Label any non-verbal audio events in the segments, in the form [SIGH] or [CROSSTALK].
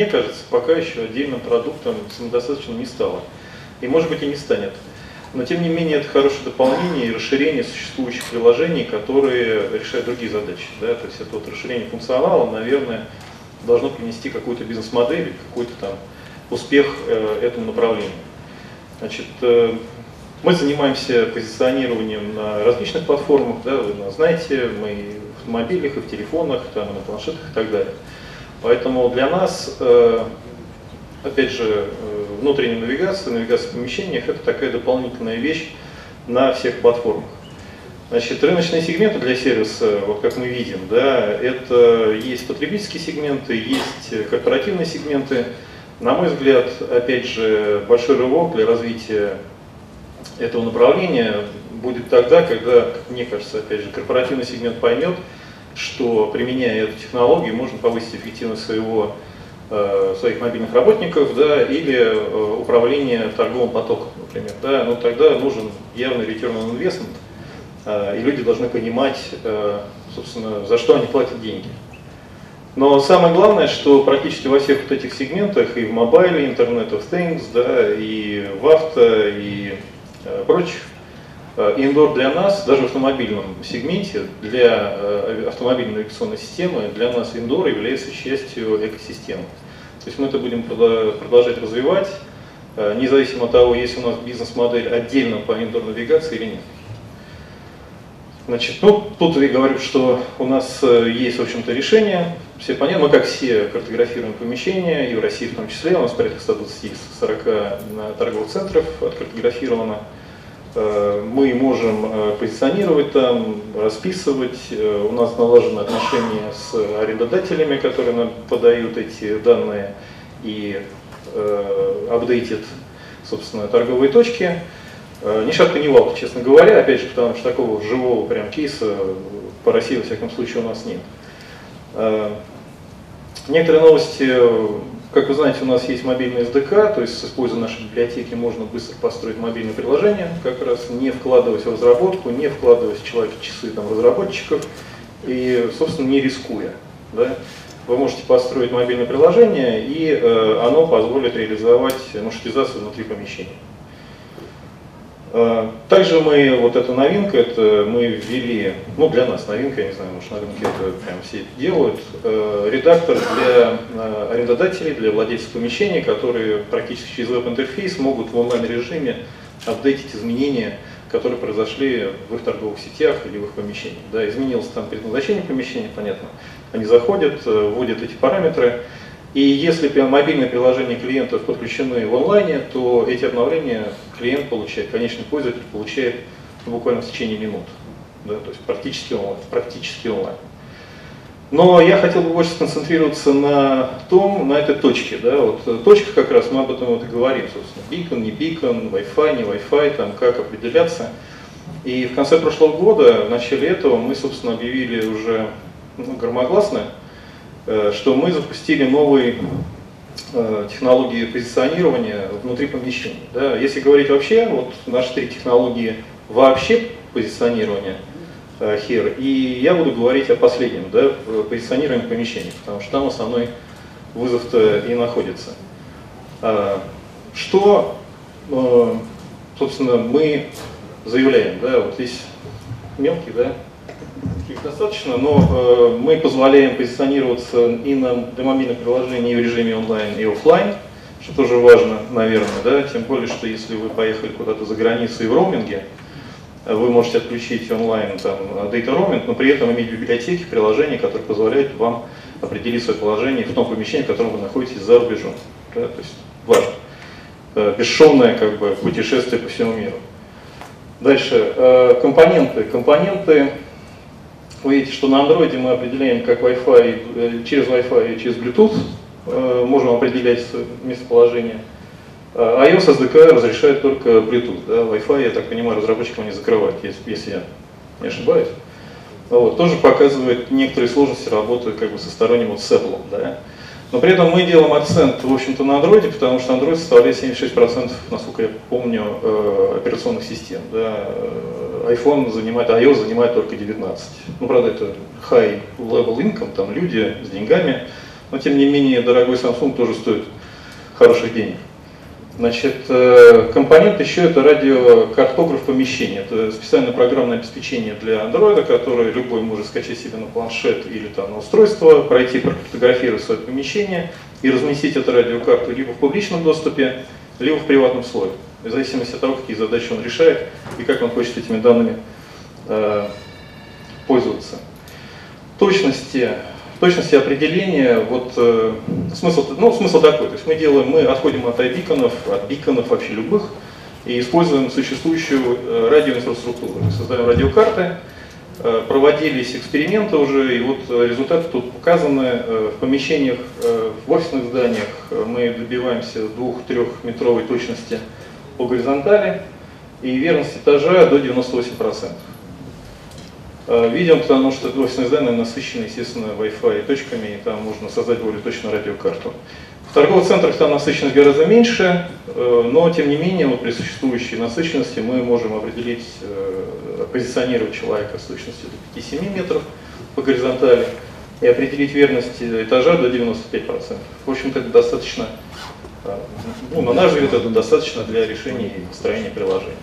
мне кажется, пока еще отдельным продуктом самодостаточно не стало. И может быть и не станет. Но тем не менее это хорошее дополнение и расширение существующих приложений, которые решают другие задачи. Да? То есть это вот расширение функционала, наверное, должно принести какую-то бизнес-модель, какой-то там успех э, этому направлению. Значит, э, мы занимаемся позиционированием на различных платформах, да, вы знаете, мы и в автомобилях, и в телефонах, там, и на планшетах и так далее. Поэтому для нас, э, опять же, э, внутренняя навигация, навигация в помещениях, это такая дополнительная вещь на всех платформах. Значит, рыночные сегменты для сервиса, вот как мы видим, да, это есть потребительские сегменты, есть корпоративные сегменты. На мой взгляд, опять же, большой рывок для развития этого направления будет тогда, когда, мне кажется, опять же, корпоративный сегмент поймет, что применяя эту технологию можно повысить эффективность своего, э, своих мобильных работников да, или э, управление торговым потоком, например. Да, но тогда нужен явный return on investment, э, и люди должны понимать, собственно, за что они платят деньги. Но самое главное, что практически во всех вот этих сегментах, и в мобайле, Internet of Things, да, и в авто, и Э, прочих. Индор для нас, даже в автомобильном сегменте, для э, автомобильной навигационной системы, для нас индор является частью экосистемы. То есть мы это будем продолжать развивать, э, независимо от того, есть у нас бизнес-модель отдельно по индор навигации или нет. Значит, ну, тут я говорю, что у нас есть, в общем-то, решение. Все понятно, мы как все картографируем помещения, и в России в том числе, у нас порядка 120-40 торговых центров откартографировано. Э, мы можем э, позиционировать там, расписывать. Э, у нас налажены отношения с арендодателями, которые нам подают эти данные и апдейтят, собственно, торговые точки. Ни шатка, ни валка, честно говоря, опять же, потому что такого живого прям кейса по России, во всяком случае, у нас нет. Некоторые новости как вы знаете, у нас есть мобильный SDK, то есть с использованием нашей библиотеки можно быстро построить мобильное приложение, как раз не вкладываясь в разработку, не вкладываясь в человека часы там, разработчиков и, собственно, не рискуя. Да? Вы можете построить мобильное приложение, и э, оно позволит реализовать маршрутизацию внутри помещения. А, также мы, вот эта новинка, это мы ввели, ну для нас новинка, я не знаю, может на рынке это прям все делают, э, редактор для э, арендодателей, для владельцев помещений, которые практически через веб-интерфейс могут в онлайн-режиме апдейтить изменения, которые произошли в их торговых сетях или в их помещениях. Да, изменилось там предназначение помещения, понятно. Они заходят, э, вводят эти параметры, и если мобильные приложения клиентов подключены в онлайне, то эти обновления клиент получает, конечный пользователь получает буквально в течение минут. Да, то есть практически онлайн, практически онлайн. Но я хотел бы больше сконцентрироваться на том, на этой точке. Да, вот точка как раз, мы об этом вот и говорим, собственно, бикон, не бикон, Wi-Fi, не Wi-Fi, там, как определяться. И в конце прошлого года, в начале этого, мы, собственно, объявили уже ну, громогласно, Э, что мы запустили новые э, технологии позиционирования внутри помещений. Да, если говорить вообще, вот наши три технологии вообще позиционирования э, и я буду говорить о последнем, да, позиционировании помещений, потому что там основной вызов-то и находится. Что, собственно, мы заявляем, да, вот здесь мелкий, да, достаточно, но э, мы позволяем позиционироваться и на, мобильных приложений в режиме онлайн и офлайн, что тоже важно, наверное, да, тем более, что если вы поехали куда-то за границу и в роуминге, вы можете отключить онлайн там, data roaming, но при этом иметь в библиотеке приложение, которое позволяет вам определить свое положение в том помещении, в котором вы находитесь за рубежом. Да, то есть важно. Э, бесшумное как бы, путешествие по всему миру. Дальше, э, компоненты. Компоненты вы видите, что на андроиде мы определяем как Wi-Fi, э, через Wi-Fi и через Bluetooth, э, можем определять местоположение. А iOS SDK разрешает только Bluetooth. Да? Wi-Fi, я так понимаю, разработчикам не закрывает, если, если я не ошибаюсь. Вот, тоже показывает некоторые сложности работы как бы со сторонним вот с Apple. Да? Но при этом мы делаем акцент, в общем-то, на Android, потому что Android составляет 76%, насколько я помню, э, операционных систем. Да. iPhone занимает, iOS занимает только 19. Ну, правда, это high level income, там люди с деньгами, но тем не менее дорогой Samsung тоже стоит хороших денег. Значит, э, компонент еще это радиокартограф помещения. Это специальное программное обеспечение для Android, которое любой может скачать себе на планшет или там, на устройство, пройти профотографировать свое помещение и разместить эту радиокарту либо в публичном доступе, либо в приватном слое, в зависимости от того, какие задачи он решает и как он хочет этими данными э, пользоваться. Точности точности определения, вот э, смысл, ну, смысл такой, то есть мы делаем, мы отходим от айбиконов, от биконов вообще любых, и используем существующую э, радиоинфраструктуру. Мы создаем радиокарты, э, проводились эксперименты уже, и вот результаты тут показаны. Э, в помещениях, э, в офисных зданиях мы добиваемся 2-3 точности по горизонтали, и верность этажа до 98%. Э, видим, потому что офисные здания насыщены, естественно, Wi-Fi точками, и там можно создать более точную радиокарту. В торговых центрах там насыщенность гораздо меньше, э, но тем не менее вот при существующей насыщенности мы можем определить, э, позиционировать человека с точностью до 5-7 метров по горизонтали и определить верность этажа до 95%. В общем-то, это достаточно, ну, на наш взгляд, это достаточно для решения и построения приложения.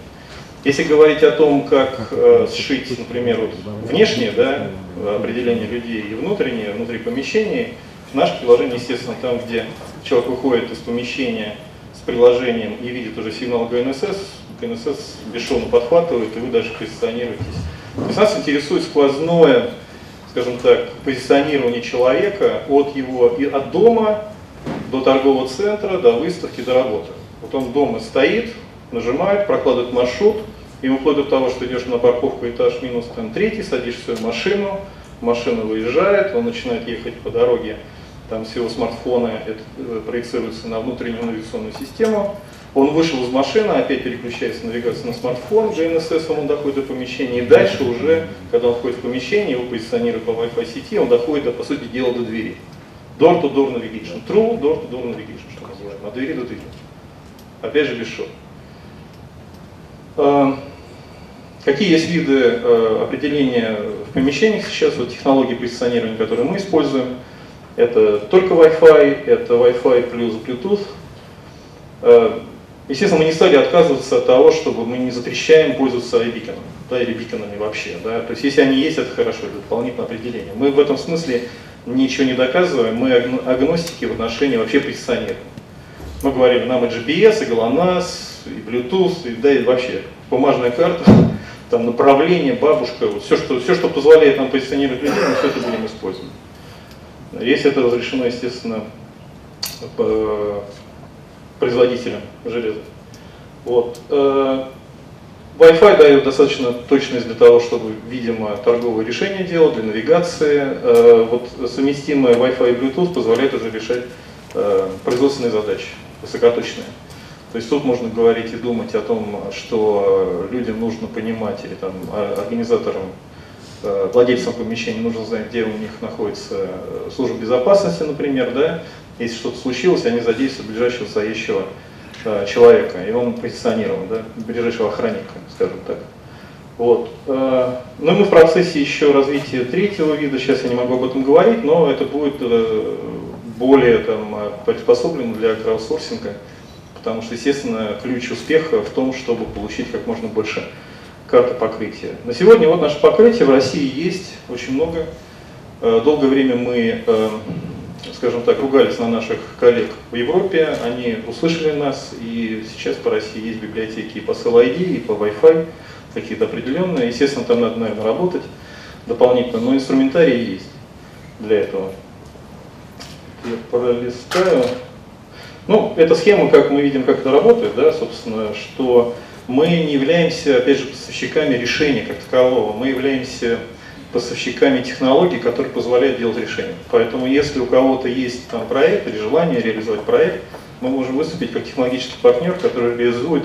Если говорить о том, как э, сшить, например, вот внешнее да, определение людей и внутреннее, внутри помещений, наше приложение, естественно, там, где человек выходит из помещения с приложением и видит уже сигнал GNSS, GNSS бесшовно подхватывает, и вы даже позиционируетесь. То есть нас интересует сквозное, скажем так, позиционирование человека от его и от дома до торгового центра, до выставки, до работы. Вот он дома стоит, нажимает, прокладывает маршрут, и вплоть до того, что идешь на парковку этаж минус там, третий, садишься в машину, машина выезжает, он начинает ехать по дороге, там с его смартфона это э, проецируется на внутреннюю навигационную систему. Он вышел из машины, опять переключается навигация на смартфон, GNSS, он доходит до помещения, и дальше уже, когда он входит в помещение, его позиционируют по Wi-Fi сети, он доходит, до, по сути дела, до двери. Door-to-door navigation. True door-to-door navigation, что называем. От двери до двери. Опять же бесшовно. Э, какие есть виды э, определения в помещениях сейчас, вот технологии позиционирования, которые мы используем. Это только Wi-Fi, это Wi-Fi плюс Bluetooth. Э, естественно, мы не стали отказываться от того, чтобы мы не запрещаем пользоваться iBeacon, да, или биконами вообще. Да. То есть если они есть, это хорошо, это дополнительное определение. Мы в этом смысле ничего не доказываем, мы агностики в отношении вообще позиционирования. Мы говорили, нам и GPS, и GLONASS, и Bluetooth, и, да и вообще бумажная карта, [LAUGHS] там направление, бабушка, вот все, что, все, что позволяет нам позиционировать людей, мы все это будем использовать. Если это разрешено, естественно, производителям железа. Вот. Wi-Fi дает достаточно точность для того, чтобы, видимо, торговые решения делать, для навигации. Э, вот совместимое Wi-Fi и Bluetooth позволяет уже решать э, производственные задачи, высокоточные. То есть тут можно говорить и думать о том, что людям нужно понимать, или там организаторам, э, владельцам помещения нужно знать, где у них находится служба безопасности, например, да, если что-то случилось, они задействуют ближайшего стоящего человека, и он позиционирован, да, ближайшего охранника, скажем так. Вот. Ну мы в процессе еще развития третьего вида, сейчас я не могу об этом говорить, но это будет более там, приспособлено для краудсорсинга потому что, естественно, ключ успеха в том, чтобы получить как можно больше карты покрытия. На сегодня вот наше покрытие в России есть очень много. Э, долгое время мы, э, скажем так, ругались на наших коллег в Европе, они услышали нас, и сейчас по России есть библиотеки и по CLID, и по Wi-Fi, какие-то определенные. Естественно, там надо, наверное, работать дополнительно, но инструментарий есть для этого. Я пролистаю. Ну, эта схема, как мы видим, как это работает, да, собственно, что мы не являемся, опять же, поставщиками решения как такового, мы являемся поставщиками технологий, которые позволяют делать решения. Поэтому если у кого-то есть там проект или желание реализовать проект, мы можем выступить как технологический партнер, который реализует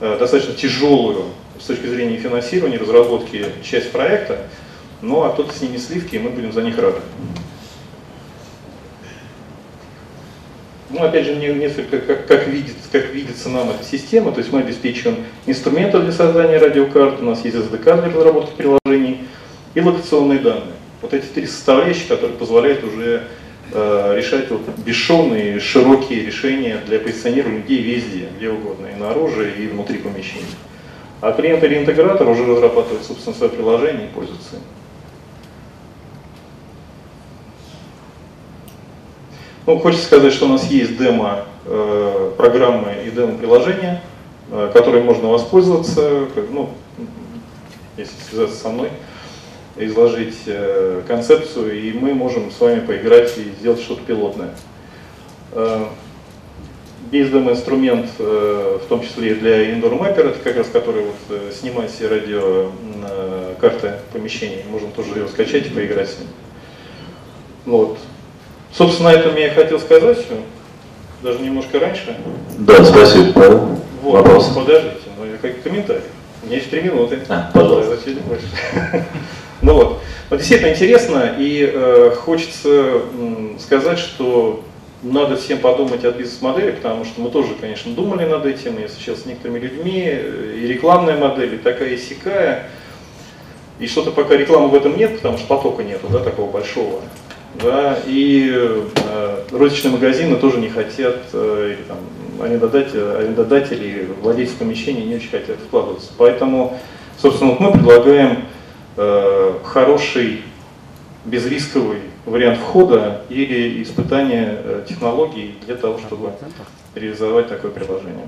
э, достаточно тяжелую с точки зрения финансирования, разработки часть проекта, ну а кто-то снимет сливки, и мы будем за них рады. Ну, опять же, несколько, как, как, видит, как видится нам эта система, то есть мы обеспечиваем инструменты для создания радиокарт, у нас есть SDK для разработки приложений и локационные данные. Вот эти три составляющие, которые позволяют уже э, решать вот бесшовные, широкие решения для позиционирования людей везде, где угодно, и наружу, и внутри помещения. А клиент или интегратор уже разрабатывает, собственно, свое приложение и пользуется им. Ну, хочется сказать, что у нас есть демо э, и демо приложения, э, которыми можно воспользоваться, ну, если связаться со мной, изложить э, концепцию, и мы можем с вами поиграть и сделать что-то пилотное. Э, есть демо-инструмент, э, в том числе и для Indoor Mapper, это как раз который вот, снимает все радио карты помещений, можно тоже его скачать и поиграть с ним. Вот. Собственно, на этом я и хотел сказать. Даже немножко раньше. Да, спасибо, Павел. Вот, Вопрос? подождите, ну я как комментарий. У меня есть три минуты. А, пожалуйста. Больше. Ну вот. Вот действительно интересно, и э, хочется м, сказать, что надо всем подумать о бизнес-модели, потому что мы тоже, конечно, думали над этим, я сейчас с некоторыми людьми, э, и рекламная модель, и такая, и. И что-то пока рекламы в этом нет, потому что потока нету, да, такого большого. Да, и э, розничные магазины тоже не хотят, э, или там арендодатели, арендодатели, владельцы помещений не очень хотят вкладываться. Поэтому, собственно, вот мы предлагаем э, хороший безрисковый вариант входа или испытания э, технологий для того, чтобы реализовать такое приложение.